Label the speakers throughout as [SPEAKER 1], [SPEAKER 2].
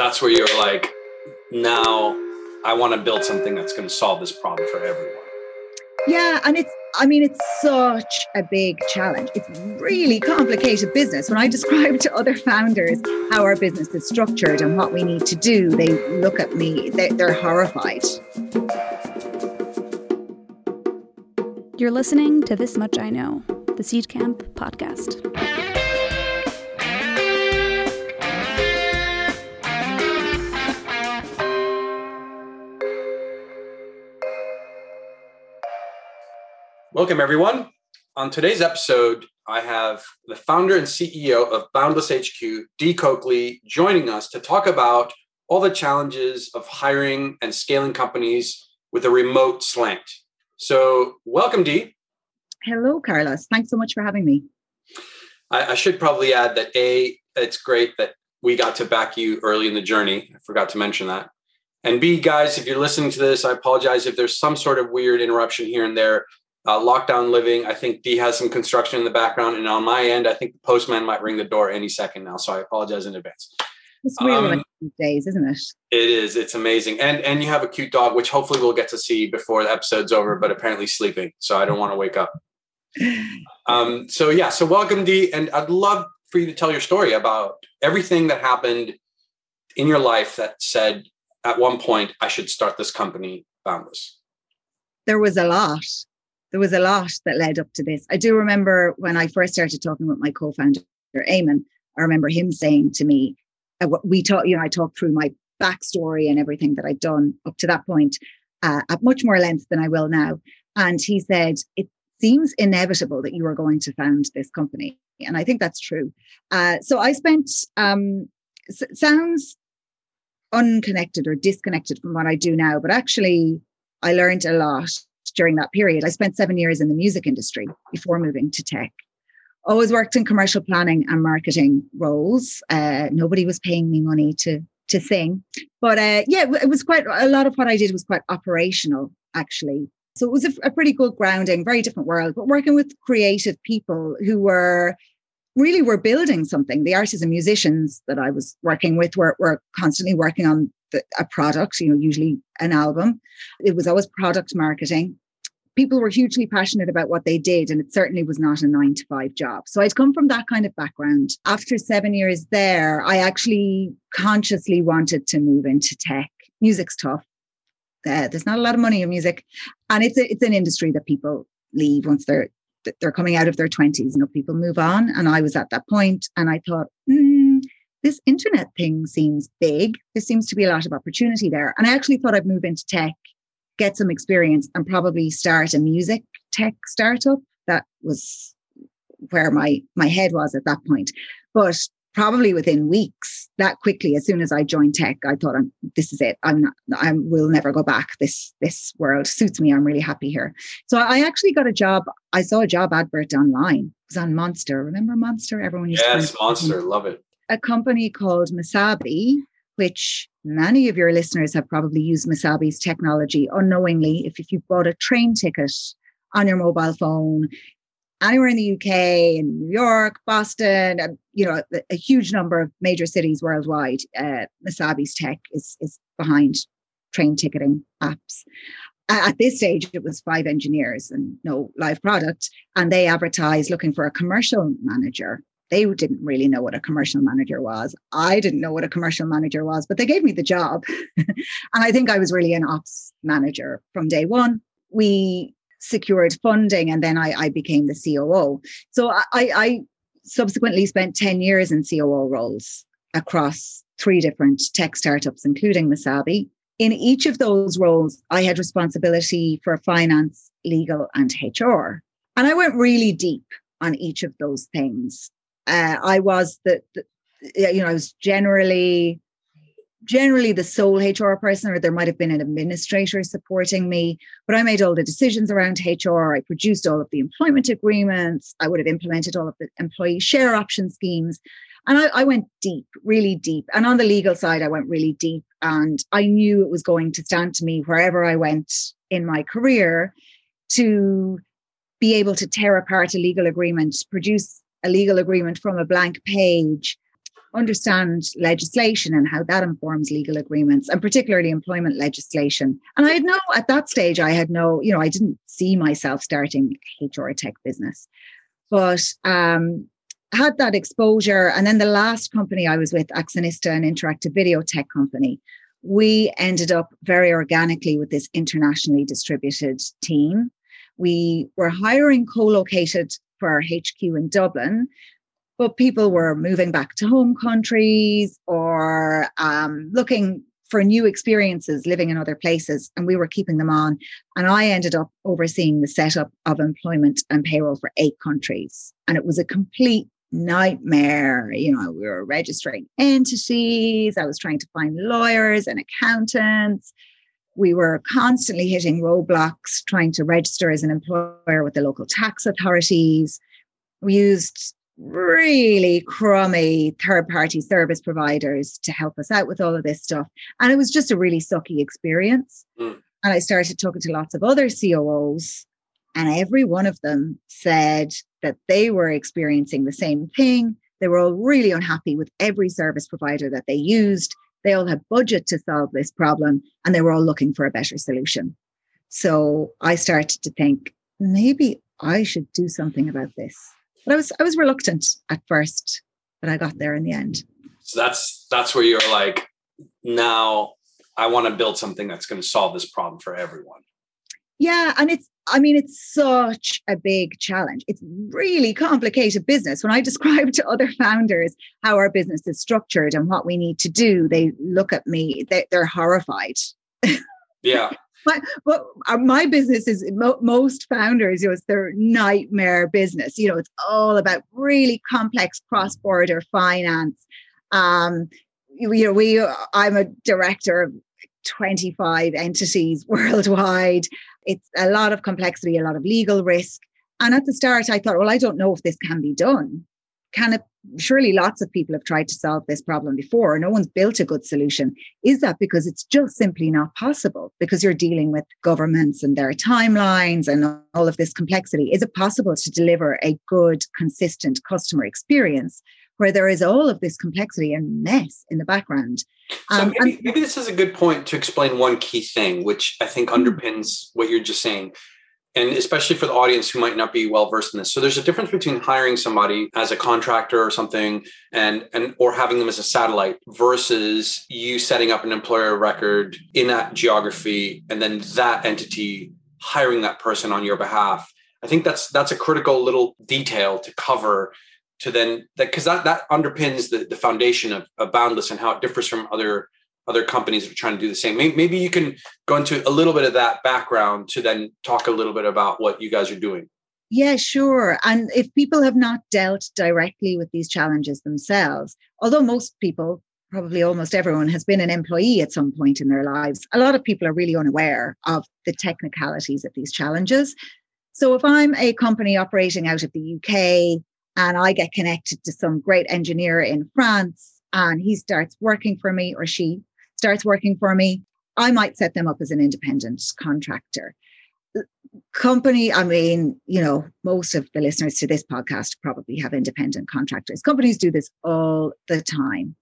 [SPEAKER 1] that's where you're like, now I want to build something that's going to solve this problem for everyone.
[SPEAKER 2] Yeah, and it's I mean, it's such a big challenge. It's really complicated business. When I describe to other founders how our business is structured and what we need to do, they look at me, they, they're horrified.
[SPEAKER 3] You're listening to This Much I Know, the Seedcamp podcast.
[SPEAKER 1] Welcome, everyone. On today's episode, I have the founder and CEO of Boundless HQ, Dee Coakley, joining us to talk about all the challenges of hiring and scaling companies with a remote slant. So, welcome, Dee.
[SPEAKER 2] Hello, Carlos. Thanks so much for having me.
[SPEAKER 1] I, I should probably add that A, it's great that we got to back you early in the journey. I forgot to mention that. And B, guys, if you're listening to this, I apologize if there's some sort of weird interruption here and there uh, lockdown living. I think Dee has some construction in the background, and on my end, I think the postman might ring the door any second now. So I apologize in advance.
[SPEAKER 2] It's really um, like days, isn't it?
[SPEAKER 1] It is. It's amazing, and and you have a cute dog, which hopefully we'll get to see before the episode's over. But apparently sleeping, so I don't want to wake up. Um, so yeah, so welcome, Dee, and I'd love for you to tell your story about everything that happened in your life that said at one point I should start this company, Boundless.
[SPEAKER 2] There was a lot there was a lot that led up to this. I do remember when I first started talking with my co-founder, Eamon, I remember him saying to me, uh, we talked, you know, I talked through my backstory and everything that I'd done up to that point uh, at much more length than I will now. And he said, it seems inevitable that you are going to found this company. And I think that's true. Uh, so I spent, um, sounds unconnected or disconnected from what I do now, but actually I learned a lot during that period. I spent seven years in the music industry before moving to tech. Always worked in commercial planning and marketing roles. Uh, nobody was paying me money to to sing, but uh, yeah, it was quite a lot of what I did was quite operational actually. So it was a, a pretty good grounding, very different world, but working with creative people who were really were building something. The artists and musicians that I was working with were, were constantly working on the, a product, you know, usually an album. It was always product marketing people were hugely passionate about what they did, and it certainly was not a nine to five job. So I'd come from that kind of background. After seven years there, I actually consciously wanted to move into tech. Music's tough. Uh, there's not a lot of money in music, and it's a, it's an industry that people leave once they're they're coming out of their 20s. You know, people move on, and I was at that point, and I thought, mm, this internet thing seems big. There seems to be a lot of opportunity there, and I actually thought I'd move into tech get some experience and probably start a music tech startup. That was where my my head was at that point. But probably within weeks, that quickly, as soon as I joined tech, I thought, I'm, "This is it. I'm not. I will never go back. This this world suits me. I'm really happy here." So I actually got a job. I saw a job advert online. It was on Monster. Remember Monster? Everyone used
[SPEAKER 1] yes, Monster. Love it.
[SPEAKER 2] A company called Masabi, which many of your listeners have probably used Masabi's technology unknowingly. If, if you bought a train ticket on your mobile phone, anywhere in the UK, in New York, Boston, and you know, a, a huge number of major cities worldwide, uh, Masabi's tech is, is behind train ticketing apps. At this stage, it was five engineers and no live product, and they advertised looking for a commercial manager they didn't really know what a commercial manager was. I didn't know what a commercial manager was, but they gave me the job. and I think I was really an ops manager from day one. We secured funding and then I, I became the COO. So I, I subsequently spent 10 years in COO roles across three different tech startups, including Masabi. In each of those roles, I had responsibility for finance, legal, and HR. And I went really deep on each of those things uh, I was the, you know, I was generally generally the sole HR person, or there might have been an administrator supporting me, but I made all the decisions around HR. I produced all of the employment agreements. I would have implemented all of the employee share option schemes. And I, I, went deep, really deep. And on the legal side, I went really deep. And I knew it was going to stand to me wherever I went in my career to be able to tear apart a legal agreement, produce a legal agreement from a blank page understand legislation and how that informs legal agreements and particularly employment legislation. And I had no, at that stage, I had no, you know, I didn't see myself starting HR tech business, but um, had that exposure. And then the last company I was with, Axonista, an interactive video tech company, we ended up very organically with this internationally distributed team. We were hiring co located for our HQ in Dublin, but people were moving back to home countries or um, looking for new experiences living in other places and we were keeping them on and i ended up overseeing the setup of employment and payroll for eight countries and it was a complete nightmare. You know, we were registering entities. I was trying to find lawyers and accountants. We were constantly hitting roadblocks trying to register as an employer with the local tax authorities. We used really crummy third party service providers to help us out with all of this stuff. And it was just a really sucky experience. Mm. And I started talking to lots of other COOs, and every one of them said, that they were experiencing the same thing. They were all really unhappy with every service provider that they used. They all had budget to solve this problem and they were all looking for a better solution. So I started to think maybe I should do something about this. But I was I was reluctant at first, but I got there in the end.
[SPEAKER 1] So that's that's where you're like, now I want to build something that's going to solve this problem for everyone.
[SPEAKER 2] Yeah, and it's I mean, it's such a big challenge. It's really complicated business. When I describe to other founders how our business is structured and what we need to do, they look at me, they, are horrified.
[SPEAKER 1] Yeah.
[SPEAKER 2] but, but uh, my business is most founders, you know, it's their nightmare business. You know, it's all about really complex cross border finance. Um, you know, we, I'm a director of 25 entities worldwide. It's a lot of complexity, a lot of legal risk. And at the start, I thought, well, I don't know if this can be done. Can it? Surely lots of people have tried to solve this problem before. No one's built a good solution. Is that because it's just simply not possible? Because you're dealing with governments and their timelines and all of this complexity. Is it possible to deliver a good, consistent customer experience where there is all of this complexity and mess in the background.
[SPEAKER 1] So um, maybe, and, maybe, this is a good point to explain one key thing, which I think mm-hmm. underpins what you're just saying. And especially for the audience who might not be well versed in this. So there's a difference between hiring somebody as a contractor or something and and or having them as a satellite versus you setting up an employer record in that geography and then that entity hiring that person on your behalf. I think that's that's a critical little detail to cover to then that because that that underpins the, the foundation of, of boundless and how it differs from other other companies that are trying to do the same. Maybe, maybe you can go into a little bit of that background to then talk a little bit about what you guys are doing.
[SPEAKER 2] Yeah sure. And if people have not dealt directly with these challenges themselves although most people probably almost everyone has been an employee at some point in their lives a lot of people are really unaware of the technicalities of these challenges. So if i'm a company operating out of the uk and I get connected to some great engineer in France and he starts working for me or she starts working for me, I might set them up as an independent contractor. Company, I mean, you know, most of the listeners to this podcast probably have independent contractors. Companies do this all the time.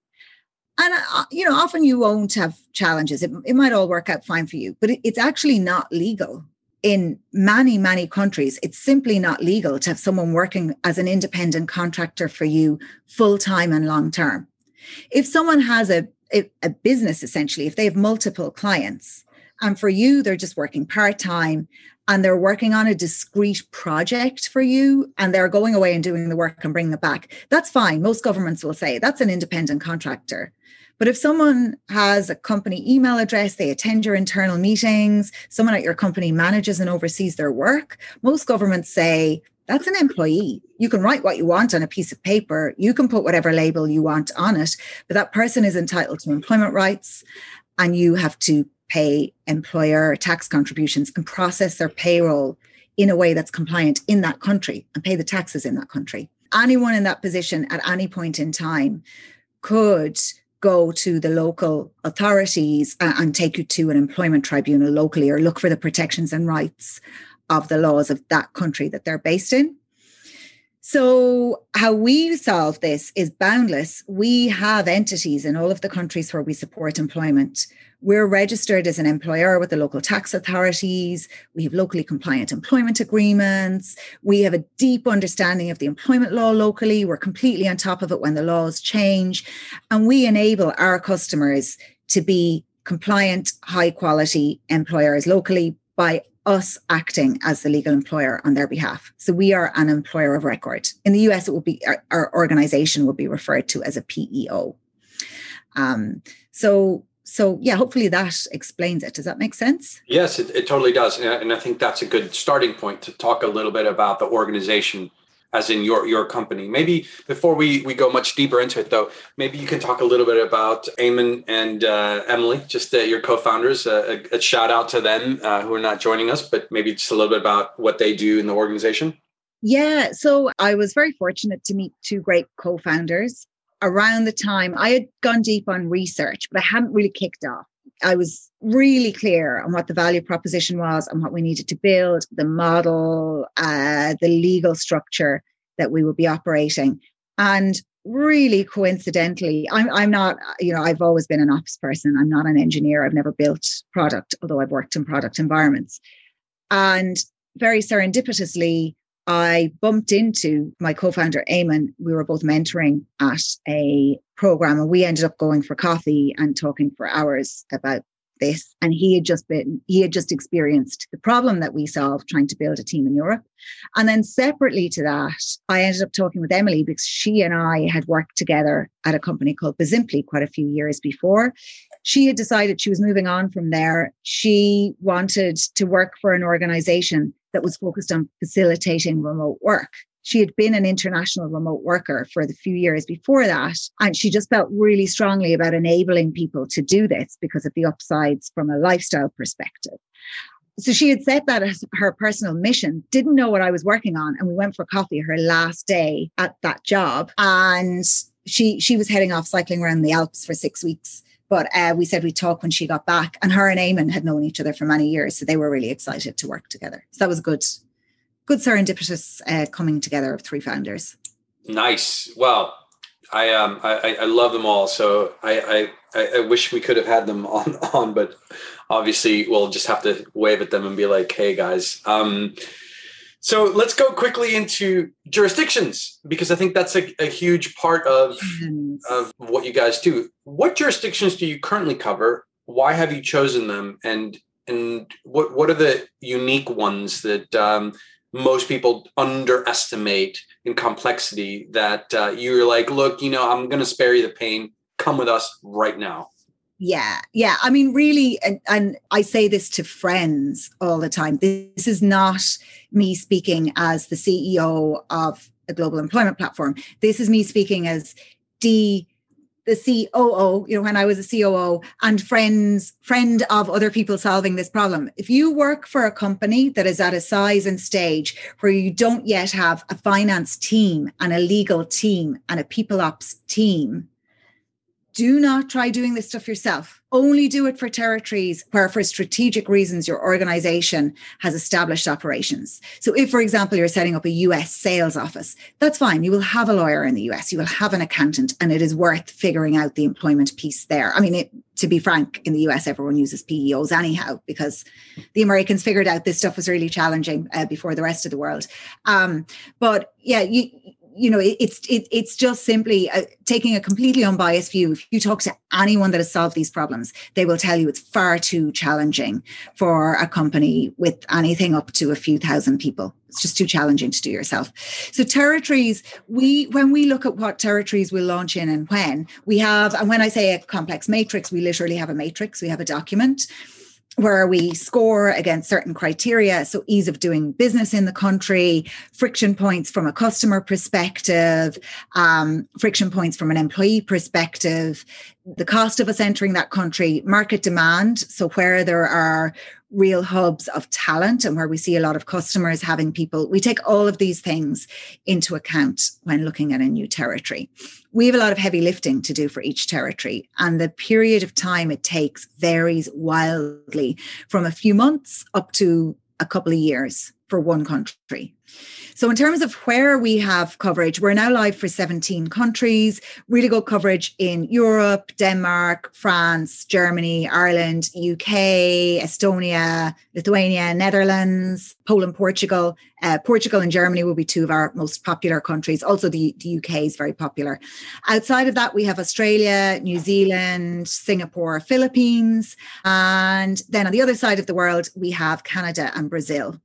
[SPEAKER 2] And, uh, you know, often you won't have challenges. It, it might all work out fine for you, but it, it's actually not legal in many, many countries, it's simply not legal to have someone working as an independent contractor for you full time and long term. If someone has a, a, business, essentially, if they have multiple clients, and for you, they're just working part time and they're working on a discrete project for you and they're going away and doing the work and bringing it back, that's fine. Most governments will say that's an independent contractor. But if someone has a company email address, they attend your internal meetings, someone at your company manages and oversees their work, most governments say that's an employee. You can write what you want on a piece of paper, you can put whatever label you want on it, but that person is entitled to employment rights and you have to pay employer tax contributions and process their payroll in a way that's compliant in that country and pay the taxes in that country. Anyone in that position at any point in time could go to the local authorities and take you to an employment tribunal locally or look for the protections and rights of the laws of that country that they're based in. So, how we solve this is boundless. We have entities in all of the countries where we support employment. We're registered as an employer with the local tax authorities. We have locally compliant employment agreements. We have a deep understanding of the employment law locally. We're completely on top of it when the laws change. And we enable our customers to be compliant, high quality employers locally by us acting as the legal employer on their behalf. So we are an employer of record. In the US, it would be our, our organization would be referred to as a PEO. Um, so so yeah, hopefully that explains it. Does that make sense?
[SPEAKER 1] Yes, it, it totally does, and I think that's a good starting point to talk a little bit about the organization as in your your company. Maybe before we we go much deeper into it, though, maybe you can talk a little bit about Eamon and uh, Emily, just uh, your co-founders. Uh, a, a, shout out to them uh, who are not joining us, but maybe just a little bit about what they do in the organization.
[SPEAKER 2] Yeah, so I was very fortunate to meet two great co-founders around the time I had gone deep on research, but I hadn't really kicked off. I was really clear on what the value proposition was and what we needed to build, the model, uh, the legal structure that we would be operating. And really coincidentally, I'm, I'm not, you know, I've always been an ops person. I'm not an engineer. I've never built product, although I've worked in product environments. And very serendipitously, I bumped into my co-founder Eamon. We were both mentoring at a program, and we ended up going for coffee and talking for hours about this. And he had just been, he had just experienced the problem that we solved trying to build a team in Europe. And then separately to that, I ended up talking with Emily because she and I had worked together at a company called Bizimply quite a few years before she had decided she was moving on from there. She wanted to work for an organization that was focused on facilitating remote work. She had been an international remote worker for the few years before that. And she just felt really strongly about enabling people to do this because of the upsides from a lifestyle perspective. So she had set that as her personal mission, didn't know what I was working on. And we went for coffee her last day at that job. And she she was heading off cycling around the Alps for six weeks but uh, we said we'd talk when she got back. And her and Eamon had known each other for many years. So they were really excited to work together. So that was a good, good serendipitous uh, coming together of three founders.
[SPEAKER 1] Nice. Well, I um I, I love them all. So I, I I wish we could have had them on on, but obviously we'll just have to wave at them and be like, hey guys. Um so let's go quickly into jurisdictions because I think that's a, a huge part of, of what you guys do. What jurisdictions do you currently cover? Why have you chosen them? And and what what are the unique ones that um, most people underestimate in complexity that uh, you're like, look, you know, I'm going to spare you the pain. Come with us right now.
[SPEAKER 2] Yeah, yeah. I mean, really, and, and I say this to friends all the time. This is not me speaking as the CEO of a global employment platform. This is me speaking as Dee the COO, you know, when I was a COO and friends, friend of other people solving this problem. If you work for a company that is at a size and stage where you don't yet have a finance team and a legal team and a people ops team, do not try doing this stuff yourself. Only do it for territories where, for strategic reasons, your organization has established operations. So, if, for example, you're setting up a US sales office, that's fine. You will have a lawyer in the US, you will have an accountant, and it is worth figuring out the employment piece there. I mean, it, to be frank, in the US, everyone uses PEOs anyhow, because the Americans figured out this stuff was really challenging uh, before the rest of the world. Um, but yeah, you, you know, it's it, it's just simply uh, taking a completely unbiased view. If you talk to anyone that has solved these problems, they will tell you it's far too challenging for a company with anything up to a few thousand people. It's just too challenging to do yourself. So territories, we when we look at what territories we'll launch in and when, we have, and when I say a complex matrix, we literally have a matrix, we have a document where we score against certain criteria. So, ease of doing business in the country, friction points from a customer perspective, um, friction points from an employee perspective, the cost of us entering that country, market demand. So, where there are real hubs of talent and where we see a lot of customers having people, we take all of these things into account when looking at a new territory. We have a lot of heavy lifting to do for each territory, and the period of time it takes varies wildly from a few months up to a couple of years. For one country. So, in terms of where we have coverage, we're now live for 17 countries, really good coverage in Europe, Denmark, France, Germany, Ireland, UK, Estonia, Lithuania, Netherlands, Poland, Portugal. Uh, Portugal and Germany will be two of our most popular countries. Also, the, the UK is very popular. Outside of that, we have Australia, New Zealand, Singapore, Philippines. And then on the other side of the world, we have Canada and Brazil.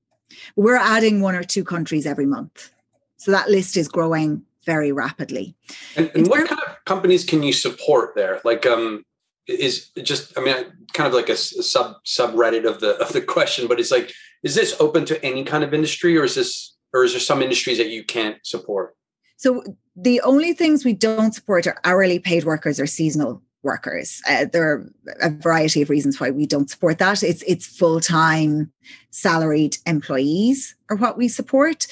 [SPEAKER 2] We're adding one or two countries every month. So that list is growing very rapidly.
[SPEAKER 1] And, and what kind of companies can you support there? Like, um, is just, I mean, kind of like a, a sub subreddit of the of the question, but it's like, is this open to any kind of industry, or is this, or is there some industries that you can't support?
[SPEAKER 2] So the only things we don't support are hourly paid workers or seasonal workers. Uh, there are a variety of reasons why we don't support that. It's it's full time salaried employees are what we support.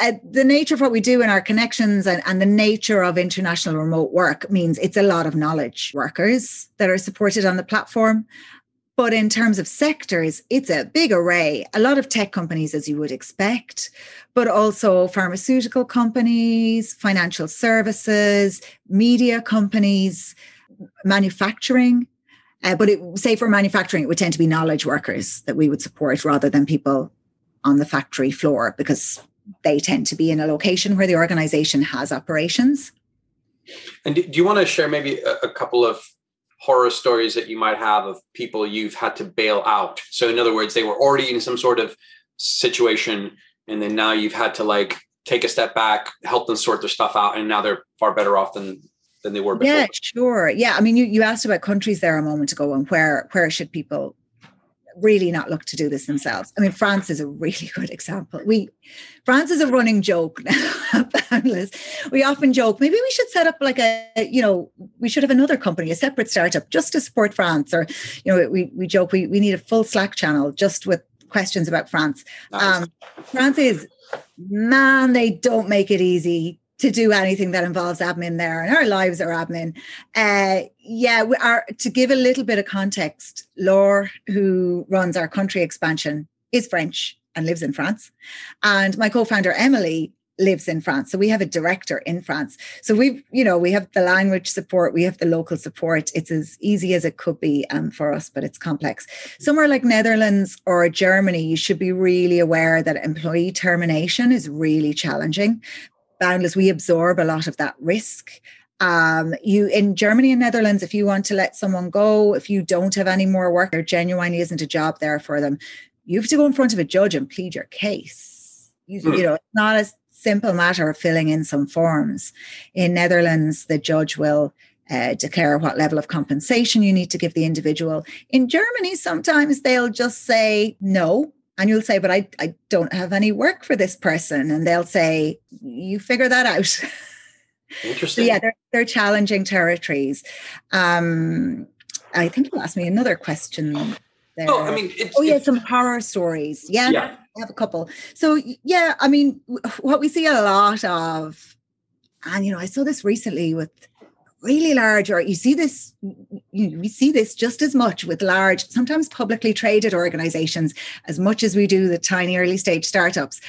[SPEAKER 2] Uh, the nature of what we do in our connections and, and the nature of international remote work means it's a lot of knowledge workers that are supported on the platform. But in terms of sectors, it's a big array. A lot of tech companies, as you would expect, but also pharmaceutical companies, financial services, media companies, manufacturing. Uh, but it, say for manufacturing, it would tend to be knowledge workers that we would support rather than people on the factory floor because they tend to be in a location where the organization has operations.
[SPEAKER 1] And do, you want to share maybe a, a couple of horror stories that you might have of people you've had to bail out? So, in other words, they were already in some sort of situation, and then now you've had to like take a step back, help them sort their stuff out, and now they're far better off than than they were before.
[SPEAKER 2] Yeah, sure. Yeah, I mean, you, you asked about countries there a moment ago, and where where should people really not look to do this themselves? I mean, France is a really good example. We France is a running joke now. we often joke maybe we should set up like a you know we should have another company, a separate startup, just to support France, or you know we we joke we we need a full Slack channel just with questions about France. Nice. Um, France is man, they don't make it easy to do anything that involves admin there and our lives are admin. Uh, yeah we are to give a little bit of context laure who runs our country expansion is french and lives in france. And my co-founder emily lives in france. So we have a director in france. So we've you know we have the language support we have the local support. It's as easy as it could be um, for us but it's complex. Somewhere like netherlands or germany you should be really aware that employee termination is really challenging boundless we absorb a lot of that risk um, you in Germany and Netherlands, if you want to let someone go, if you don't have any more work, there genuinely isn't a job there for them, you have to go in front of a judge and plead your case. You, mm. you know, it's not a simple matter of filling in some forms. In Netherlands, the judge will uh, declare what level of compensation you need to give the individual. In Germany, sometimes they'll just say no and you'll say but I, I don't have any work for this person and they'll say you figure that out
[SPEAKER 1] interesting
[SPEAKER 2] so yeah they're, they're challenging territories um i think you asked me another question
[SPEAKER 1] there. No, I mean,
[SPEAKER 2] oh yeah, some horror stories. Yeah, yeah, I have a couple. So yeah, I mean, what we see a lot of, and you know, I saw this recently with really large, or you see this, you, we see this just as much with large, sometimes publicly traded organizations, as much as we do the tiny early stage startups.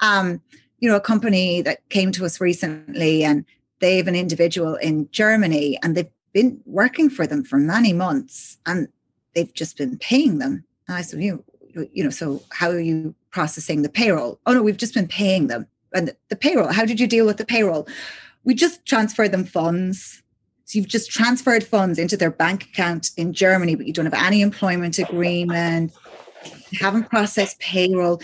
[SPEAKER 2] Um, you know, a company that came to us recently and they have an individual in Germany and they've been working for them for many months and they've just been paying them. And I said, you you know, so how are you processing the payroll? Oh no, we've just been paying them. And the, the payroll, how did you deal with the payroll? We just transferred them funds so you've just transferred funds into their bank account in Germany, but you don't have any employment agreement, you haven't processed payroll,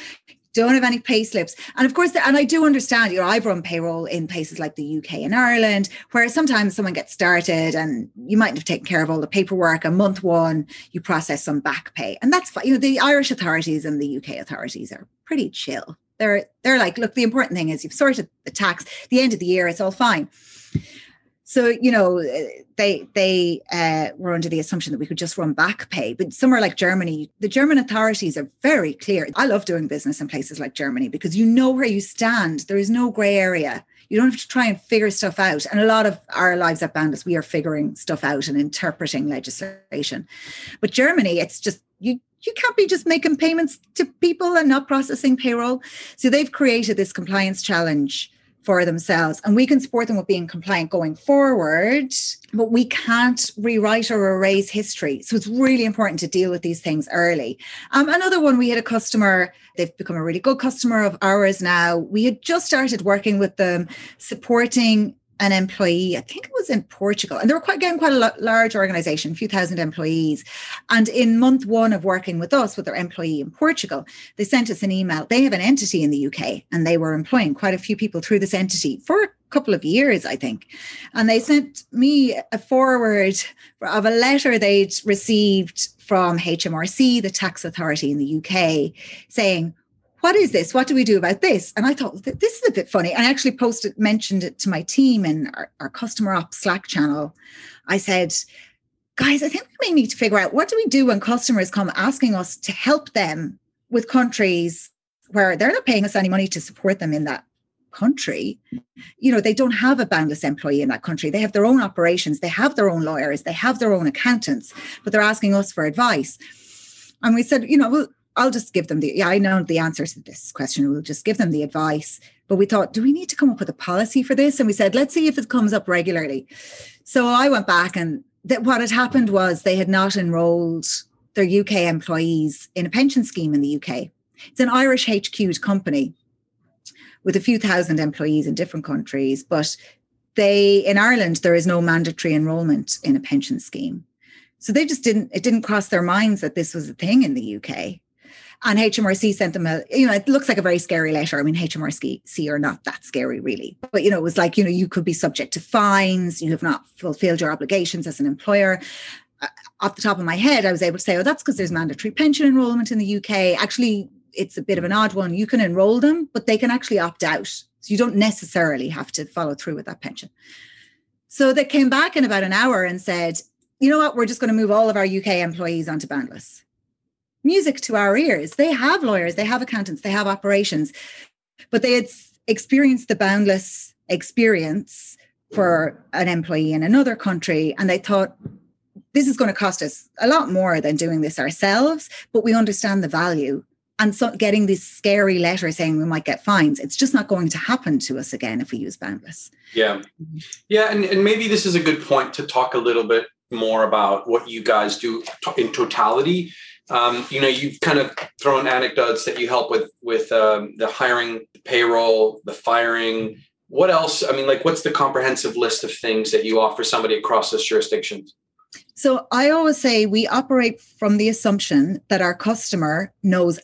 [SPEAKER 2] don't have any pay slips. And of course, and I do understand, you know, I've run payroll in places like the UK and Ireland, where sometimes someone gets started and you might have taken care of all the paperwork. And month one, you process some back pay. And that's fine. You know, the Irish authorities and the UK authorities are pretty chill. They're they're like, look, the important thing is you've sorted the tax, the end of the year, it's all fine so you know they they uh, were under the assumption that we could just run back pay. But somewhere like germany the german authorities are very clear. I love doing business in places like germany because you know where you stand. There is no gray area. You don't have to try and figure stuff out. And a lot of our lives at boundless we are figuring stuff out and interpreting legislation. But germany it's just you you can't be just making payments to people and not processing payroll. So they've created this compliance challenge for themselves. And we can support them with being compliant going forward but we can't rewrite or erase history. So it's really important to deal with these things early. Um, another one we had a customer they've become a really good customer of ours now. We had just started working with them supporting an employee, I think it was in Portugal, and they were quite again quite a large organization, a few thousand employees. And in month one of working with us with their employee in Portugal, they sent us an email. They have an entity in the UK, and they were employing quite a few people through this entity for a couple of years, I think. And they sent me a forward of a letter they'd received from HMRC, the tax authority in the UK, saying what is this? What do we do about this? And I thought, this is bit funny. I actually posted, mentioned it to my team in our, our customer ops Slack channel. I said, guys, I think we may need to figure out what do we do when customers come asking us to help them with countries where they're not paying us any money to support them in that country you know they don't have a boundless employee in that country they have their own operations they have their own lawyers they have their own accountants but they're asking us for advice and we said you know well I'll just give them the, yeah, I know the answer to this question. We'll just give them the advice. But we thought, do we need to come up with a policy for this? And we said, let's see if it comes up regularly. So I went back and what had happened was they had not enrolled their UK employees in a pension scheme in the UK. It's an Irish HQ'd company with a few thousand employees in different countries, but they in Ireland there is no mandatory enrollment in a pension scheme. So they just didn't it didn't cross their minds that this was a thing in the UK. And HMRC sent them a, you know, it looks like a very scary letter. I mean, HMRC are not that scary, really. But, you know, it was like, you know, you could be subject to fines, you have not fulfilled your obligations as an employer. Uh, off the top of my head, I was able to say, oh, that's because there's mandatory pension enrollment in the UK. Actually, it's a bit of an odd one. You can enroll them, but they can actually opt out. So you don't necessarily have to follow through with that pension. So they came back in about an hour and said, you know what, we're just going to move all of our UK employees onto Boundless music to our ears. They have lawyers, they have accountants, they have operations, but they had experienced the boundless experience for an employee in another country. And they thought, this is going to cost us a lot more than doing this ourselves, but we understand the value. And so getting this scary letter saying we might get fines, it's just not going to happen to us again if we use Boundless.
[SPEAKER 1] Yeah. Yeah. And, and maybe this is a good point to talk a little bit more about what you guys do in totality um, you know, you've kind of thrown anecdotes that you help with with um, the hiring, the payroll, the firing. What else? I mean, like, what's the comprehensive list of things that you offer somebody across those jurisdictions?
[SPEAKER 2] So I always say we operate from the assumption that our customer knows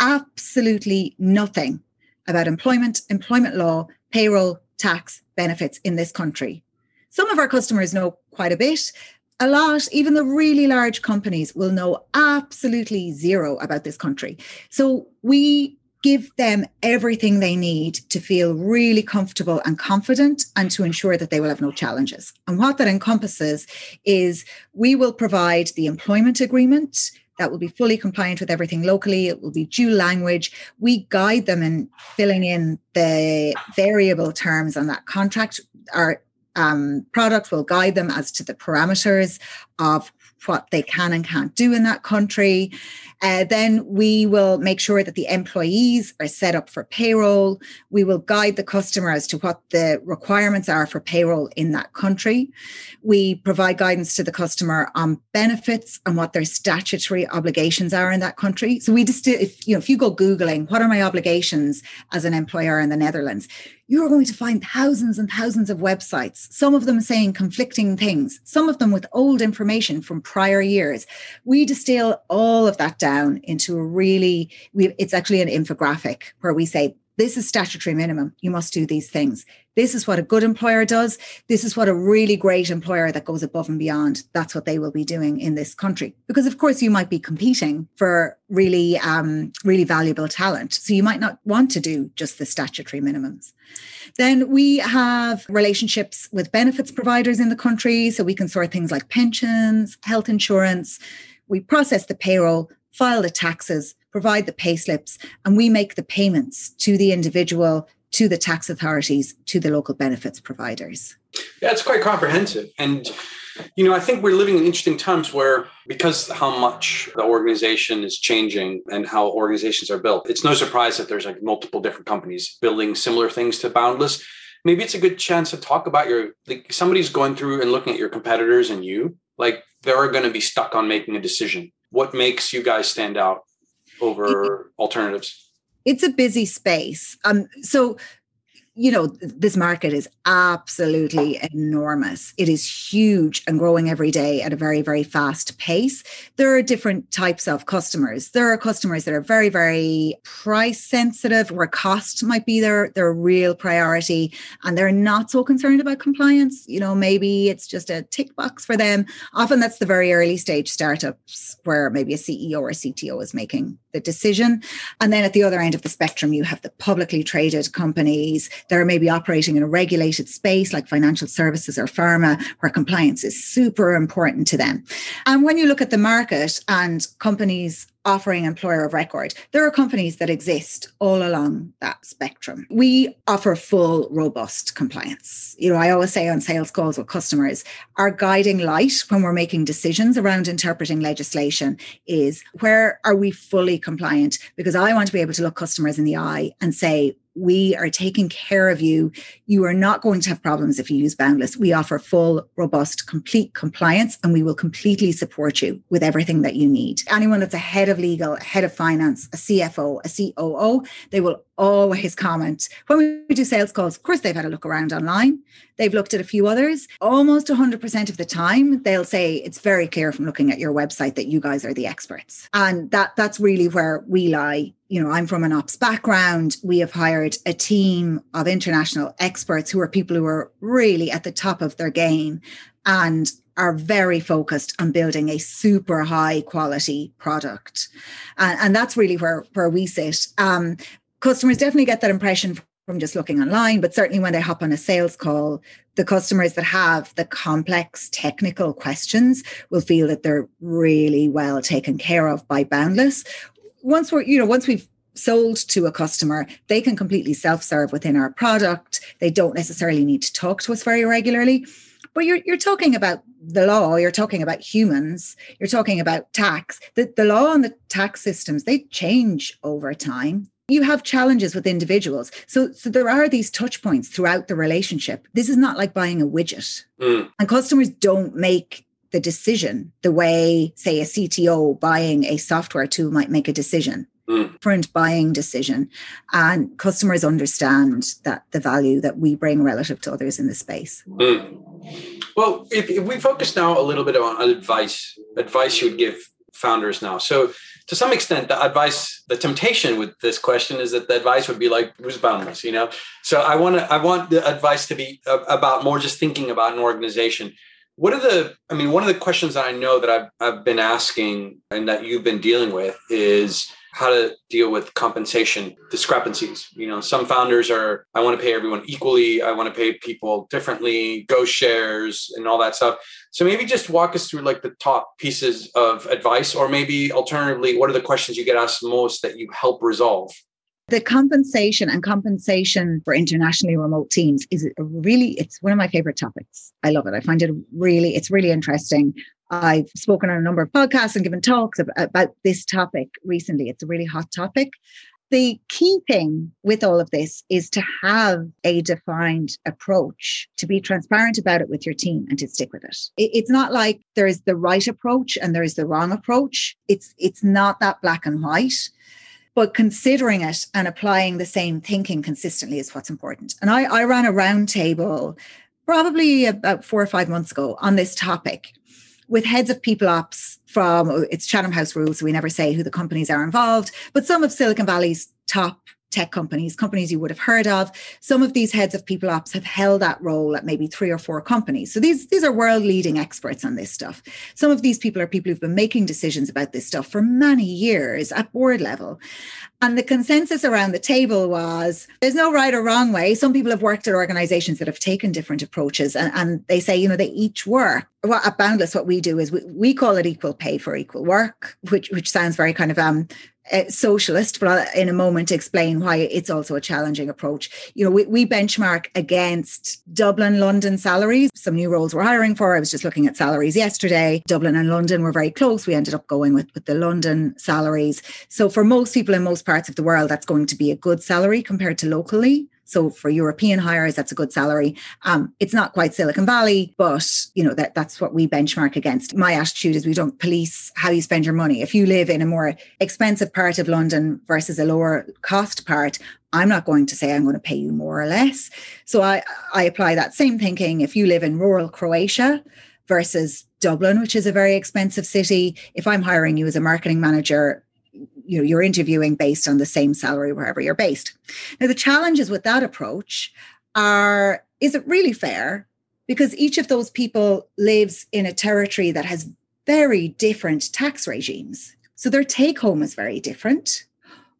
[SPEAKER 2] absolutely nothing about employment, employment law, payroll, tax, benefits in this country. Some of our customers know quite a bit, a lot, even the really large companies will know absolutely zero about this country. So we give them everything they need to feel really comfortable and confident and to ensure that they will have no challenges. And what that encompasses is we will provide the employment agreement that will be fully compliant with everything locally. It will be dual language. We guide them in filling in the variable terms on that contract. Our um, product will guide them as to the parameters of what they can and can't do in that country. Uh, then we will make sure that the employees are set up for payroll. We will guide the customer as to what the requirements are for payroll in that country. We provide guidance to the customer on benefits and what their statutory obligations are in that country. So we just, if you know, if you go googling, what are my obligations as an employer in the Netherlands? you are going to find thousands and thousands of websites, some of them saying conflicting things, some of them with old information from prior years. We distill all of that down into a really, we, it's actually an infographic where we say, this is statutory minimum. You must do these things. This is what a good employer does. This is what a really great employer that goes above and beyond. That's what they will be doing in this country. Because of course you might be competing for really, um, really valuable talent. So you might not want to do just the statutory minimums. Then we have relationships with benefits providers in the country. So we can sort things like pensions, health insurance. We process the payroll, file the taxes, provide the pay slips, and we make the payments to the individual, to the tax authorities, to the local benefits providers.
[SPEAKER 1] Yeah, it's quite comprehensive. And you know, I think we're living in interesting times where, because how much the organization is changing and how organizations are built, it's no surprise that there's like multiple different companies building similar things to Boundless. Maybe it's a good chance to talk about your, like, somebody's going through and looking at your competitors and you, like, they're going to be stuck on making a decision. What makes you guys stand out over alternatives?
[SPEAKER 2] It's a busy space. Um, so you know, this market is absolutely enormous. It is huge and growing every day at a very, very fast pace. There are different types of customers. There are customers that are very, very price sensitive, where cost might be their, their real priority, and they're not so concerned about compliance. You know, maybe it's just a tick box for them. Often that's the very early stage startups where maybe a CEO or a CTO is making the decision. And then at the other end of the spectrum, you have the publicly traded companies that are maybe operating in a regulated space like financial services or pharma, where compliance is super important to them. And when you look at the market and companies offering employer of record. There are companies that exist all along that spectrum. We offer full, robust compliance. You know, I always say on sales calls with customers, our guiding light when we're making decisions around interpreting legislation is where are we fully compliant? Because I want to be able to look customers in the eye and say, we are taking care of you. You are not going to have problems if you use Boundless. We offer full, robust, complete compliance, and we will completely support you with everything that you need. Anyone that's a head of legal, head of finance, a CFO, a COO, they will always comment. When we do sales calls, of course, they've had a look around online. They've looked at a few others. Almost 100% of the time, they'll say it's very clear from looking at your website that you guys are the experts. And that that's really where we lie. You know, I'm from an ops background. We have hired a team of international experts who are people who are really at the top of their game and are very focused on building a super high quality product. And, and that's really where, where we sit. Um, customers definitely get that impression from just looking online, but certainly when they hop on a sales call, the customers that have the complex technical questions will feel that they're really well taken care of by Boundless. Once we're, you know, once we've sold to a customer, they can completely self-serve within our product. They don't necessarily need to talk to us very regularly. But you're you're talking about the law, you're talking about humans, you're talking about tax. The, the law and the tax systems, they change over time you have challenges with individuals. So, so there are these touch points throughout the relationship. This is not like buying a widget. Mm. And customers don't make the decision the way, say, a CTO buying a software tool might make a decision. Mm. Different buying decision. And customers understand that the value that we bring relative to others in the space. Mm.
[SPEAKER 1] Well, if, if we focus now a little bit on advice, advice you would give founders now. So to some extent, the advice, the temptation with this question is that the advice would be like, who's boundless, you know? So I want to, I want the advice to be uh, about more just thinking about an organization. What are the, I mean, one of the questions that I know that I've, I've been asking and that you've been dealing with is, how to deal with compensation discrepancies. You know, some founders are, I want to pay everyone equally. I want to pay people differently, go shares and all that stuff. So maybe just walk us through like the top pieces of advice, or maybe alternatively, what are the questions you get asked most that you help resolve?
[SPEAKER 2] The compensation and compensation for internationally remote teams is really, it's one of my favorite topics. I love it. I find it really, it's really interesting. I've spoken on a number of podcasts and given talks about this topic recently. It's a really hot topic. The key thing with all of this is to have a defined approach, to be transparent about it with your team and to stick with it. It's not like there is the right approach and there is the wrong approach. It's it's not that black and white. But considering it and applying the same thinking consistently is what's important. And I, I ran a roundtable probably about four or five months ago on this topic with heads of people ops from it's Chatham House rules, so we never say who the companies are involved, but some of Silicon Valley's top tech companies, companies you would have heard of. Some of these heads of people ops have held that role at maybe three or four companies. So these, these are world leading experts on this stuff. Some of these people are people who've been making decisions about this stuff for many years at board level. And the consensus around the table was there's no right or wrong way. Some people have worked at organizations that have taken different approaches and, and they say, you know, they each work. Well, at Boundless, what we do is we, we call it equal pay for equal work, which which sounds very kind of um socialist, but I'll in a moment explain why it's also a challenging approach. You know, we, we benchmark against Dublin, London salaries. Some new roles we're hiring for. I was just looking at salaries yesterday. Dublin and London were very close. We ended up going with, with the London salaries. So for most people in most parts of the world, that's going to be a good salary compared to locally. So for European hires, that's a good salary. Um, it's not quite Silicon Valley, but you know that that's what we benchmark against. My attitude is we don't police how you spend your money. If you live in a more expensive part of London versus a lower cost part, I'm not going to say I'm going to pay you more or less. So I I apply that same thinking. If you live in rural Croatia versus Dublin, which is a very expensive city, if I'm hiring you as a marketing manager, you know you're interviewing based on the same salary wherever you're based. Now the challenges with that approach are is it really fair? Because each of those people lives in a territory that has very different tax regimes. So their take home is very different.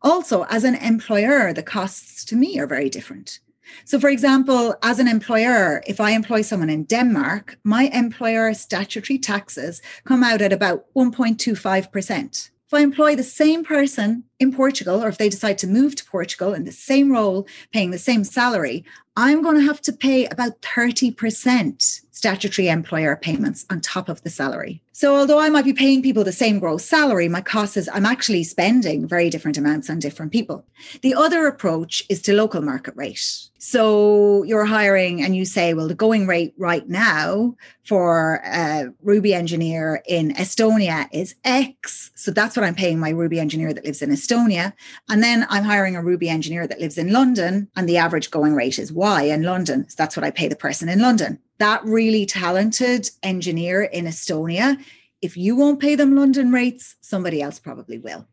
[SPEAKER 2] Also as an employer the costs to me are very different. So, for example, as an employer, if I employ someone in Denmark, my employer statutory taxes come out at about 1.25%. If I employ the same person in Portugal, or if they decide to move to Portugal in the same role, paying the same salary, I'm going to have to pay about 30% statutory employer payments on top of the salary. So although I might be paying people the same gross salary, my cost is I'm actually spending very different amounts on different people. The other approach is to local market rate. So you're hiring and you say, well, the going rate right now for a Ruby engineer in Estonia is X. So that's what I'm paying my Ruby engineer that lives in Estonia. And then I'm hiring a Ruby engineer that lives in London and the average going rate is Y in London. So that's what I pay the person in London that really talented engineer in Estonia, if you won't pay them London rates, somebody else probably will.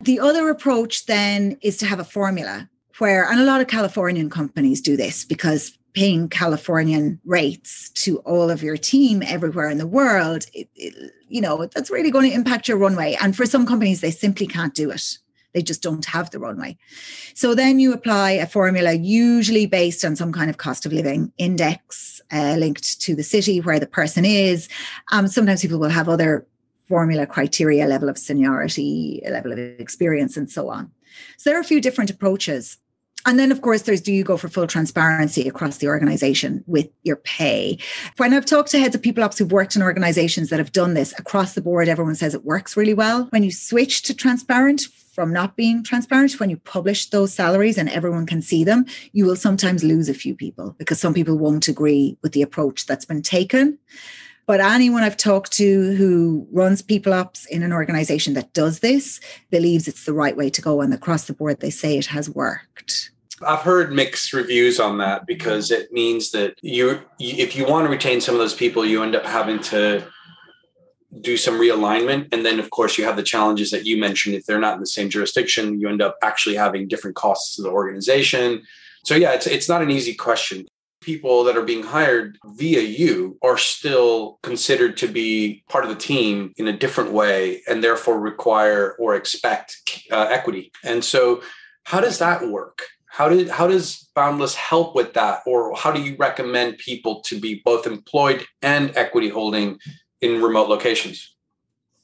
[SPEAKER 2] The other approach then is to have a formula where, and a lot of Californian companies do this because paying Californian rates to all of your team everywhere in the world, it, it, you know, that's really going to impact your runway. And for some companies, they simply can't do it. They just don't have the runway. So then you apply a formula, usually based on some kind of cost of living index uh, linked to the city where the person is. Um, sometimes people will have other formula criteria, level of seniority, level of experience, and so on. So there are a few different approaches. And then, of course, there's do you go for full transparency across the organization with your pay? When I've talked to heads of people ops who've worked in organizations that have done this across the board, everyone says it works really well. When you switch to transparent from not being transparent, when you publish those salaries and everyone can see them, you will sometimes lose a few people because some people won't agree with the approach that's been taken. But anyone I've talked to who runs people ops in an organization that does this believes it's the right way to go. And across the board, they say it has worked.
[SPEAKER 1] I've heard mixed reviews on that because it means that you, if you want to retain some of those people, you end up having to do some realignment. And then, of course, you have the challenges that you mentioned. If they're not in the same jurisdiction, you end up actually having different costs to the organization. So, yeah, it's, it's not an easy question. People that are being hired via you are still considered to be part of the team in a different way and therefore require or expect uh, equity. And so, how does that work? How did how does Boundless help with that, or how do you recommend people to be both employed and equity holding in remote locations?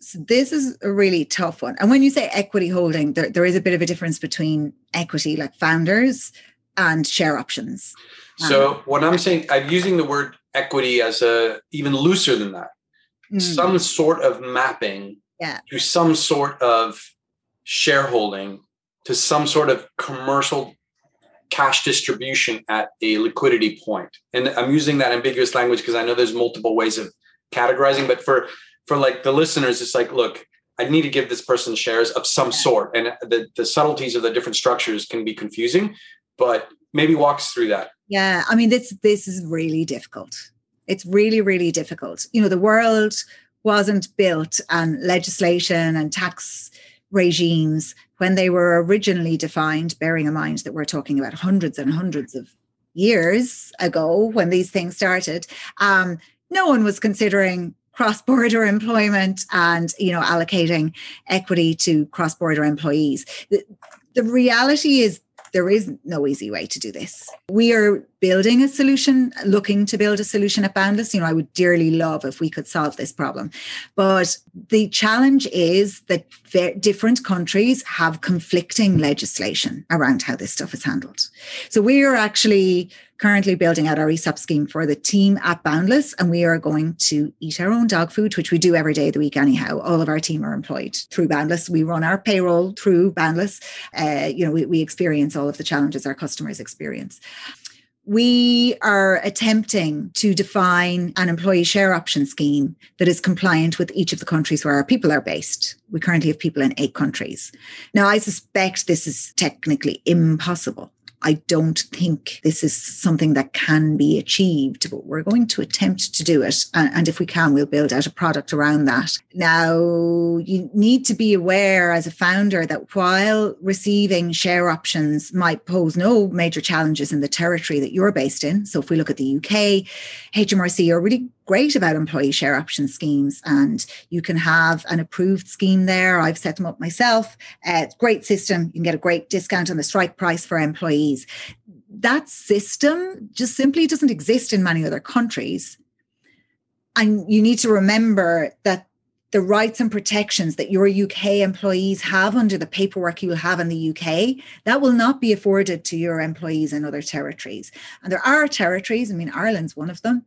[SPEAKER 2] So this is a really tough one. And when you say equity holding, there, there is a bit of a difference between equity, like founders, and share options.
[SPEAKER 1] So um, what I'm saying, I'm using the word equity as a even looser than that. Mm. Some sort of mapping
[SPEAKER 2] yeah.
[SPEAKER 1] to some sort of shareholding to some sort of commercial cash distribution at a liquidity point. And I'm using that ambiguous language because I know there's multiple ways of categorizing, but for for like the listeners, it's like, look, I need to give this person shares of some sort, and the the subtleties of the different structures can be confusing, but maybe walks through that.
[SPEAKER 2] Yeah, I mean, this this is really difficult. It's really really difficult. You know, the world wasn't built on legislation and tax regimes when they were originally defined, bearing in mind that we're talking about hundreds and hundreds of years ago when these things started. Um, no one was considering cross-border employment and you know allocating equity to cross-border employees the, the reality is there is no easy way to do this we are building a solution, looking to build a solution at Boundless. You know, I would dearly love if we could solve this problem. But the challenge is that different countries have conflicting legislation around how this stuff is handled. So we are actually currently building out our ESOP scheme for the team at Boundless, and we are going to eat our own dog food, which we do every day of the week anyhow. All of our team are employed through Boundless. We run our payroll through Boundless. Uh, you know, we, we experience all of the challenges our customers experience we are attempting to define an employee share option scheme that is compliant with each of the countries where our people are based. We currently have people in eight countries. Now, I suspect this is technically impossible. I don't think this is something that can be achieved, but we're going to attempt to do it. And if we can, we'll build out a product around that. Now, you need to be aware as a founder that while receiving share options might pose no major challenges in the territory that you're based in. So if we look at the UK, HMRC are really great about employee share option schemes and you can have an approved scheme there. I've set them up myself. Uh, great system. You can get a great discount on the strike price for employees. That system just simply doesn't exist in many other countries. And you need to remember that the rights and protections that your UK employees have under the paperwork you will have in the UK, that will not be afforded to your employees in other territories. And there are territories, I mean, Ireland's one of them,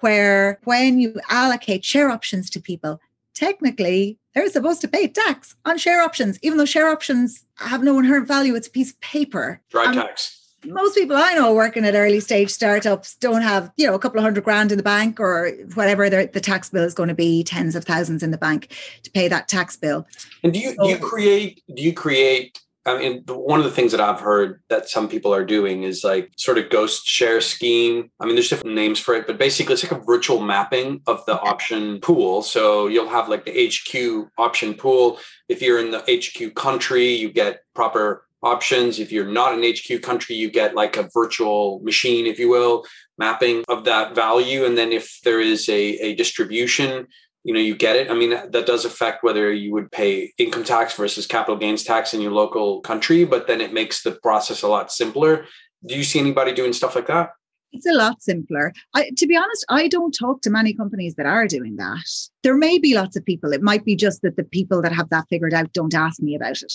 [SPEAKER 2] where when you allocate share options to people, technically they're supposed to pay tax on share options, even though share options have no inherent value. It's a piece of paper.
[SPEAKER 1] Dry um, tax
[SPEAKER 2] most people I know working at early stage startups don't have, you know, a couple of hundred grand in the bank or whatever the, the tax bill is going to be, tens of thousands in the bank to pay that tax bill.
[SPEAKER 1] And do you so, do you create do you create I mean, one of the things that I've heard that some people are doing is like sort of ghost share scheme. I mean, there's different names for it, but basically it's like a virtual mapping of the option pool. So you'll have like the HQ option pool. If you're in the HQ country, you get proper options. If you're not an HQ country, you get like a virtual machine, if you will, mapping of that value. And then if there is a, a distribution, you know, you get it. I mean, that, does affect whether you would pay income tax versus capital gains tax in your local country, but then it makes the process a lot simpler. Do you see anybody doing stuff like that?
[SPEAKER 2] It's a lot simpler. I, to be honest, I don't talk to many companies that are doing that. There may be lots of people. It might be just that the people that have that figured out don't ask me about it.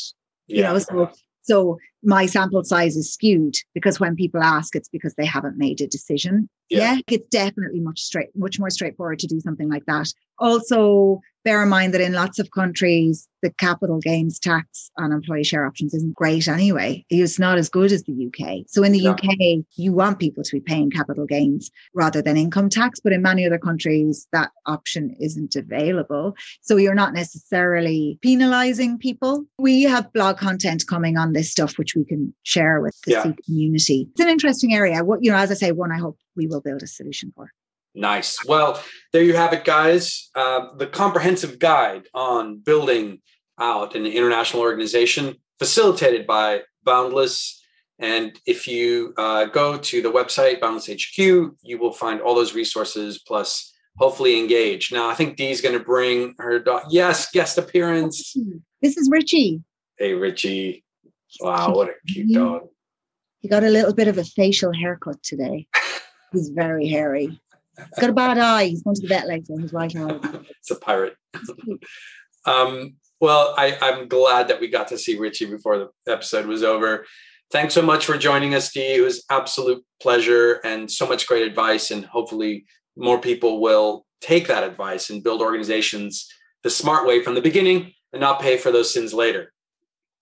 [SPEAKER 2] Yeah. You know, so so my sample size is skewed because when people ask, it's because they haven't made a decision. Yeah, it's definitely much straight, much more straightforward to do something like that. Also, bear in mind that in lots of countries, the capital gains tax on employee share options isn't great anyway. It's not as good as the UK. So in the yeah. UK, you want people to be paying capital gains rather than income tax. But in many other countries, that option isn't available. So you're not necessarily penalizing people. We have blog content coming on this stuff, which we can share with the yeah. community. It's an interesting area. What, you know, as I say, one I hope we will build a solution for.
[SPEAKER 1] Nice. Well, there you have it, guys. Uh, the comprehensive guide on building out an international organization facilitated by Boundless. And if you uh, go to the website, Boundless HQ, you will find all those resources plus hopefully engage. Now, I think Dee's going to bring her dog. Yes, guest appearance.
[SPEAKER 2] This is Richie.
[SPEAKER 1] Hey, Richie. Wow, what a cute dog.
[SPEAKER 2] He got a little bit of a facial haircut today. He's very hairy. He's got a bad eye. He's going to the vet later. His right eye.
[SPEAKER 1] it's a pirate. um, well, I, I'm glad that we got to see Richie before the episode was over. Thanks so much for joining us, Dee. It was absolute pleasure and so much great advice. And hopefully, more people will take that advice and build organizations the smart way from the beginning and not pay for those sins later.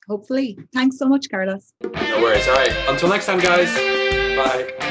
[SPEAKER 2] Hopefully. Thanks so much, Carlos.
[SPEAKER 1] No worries. All right. Until next time, guys. Bye.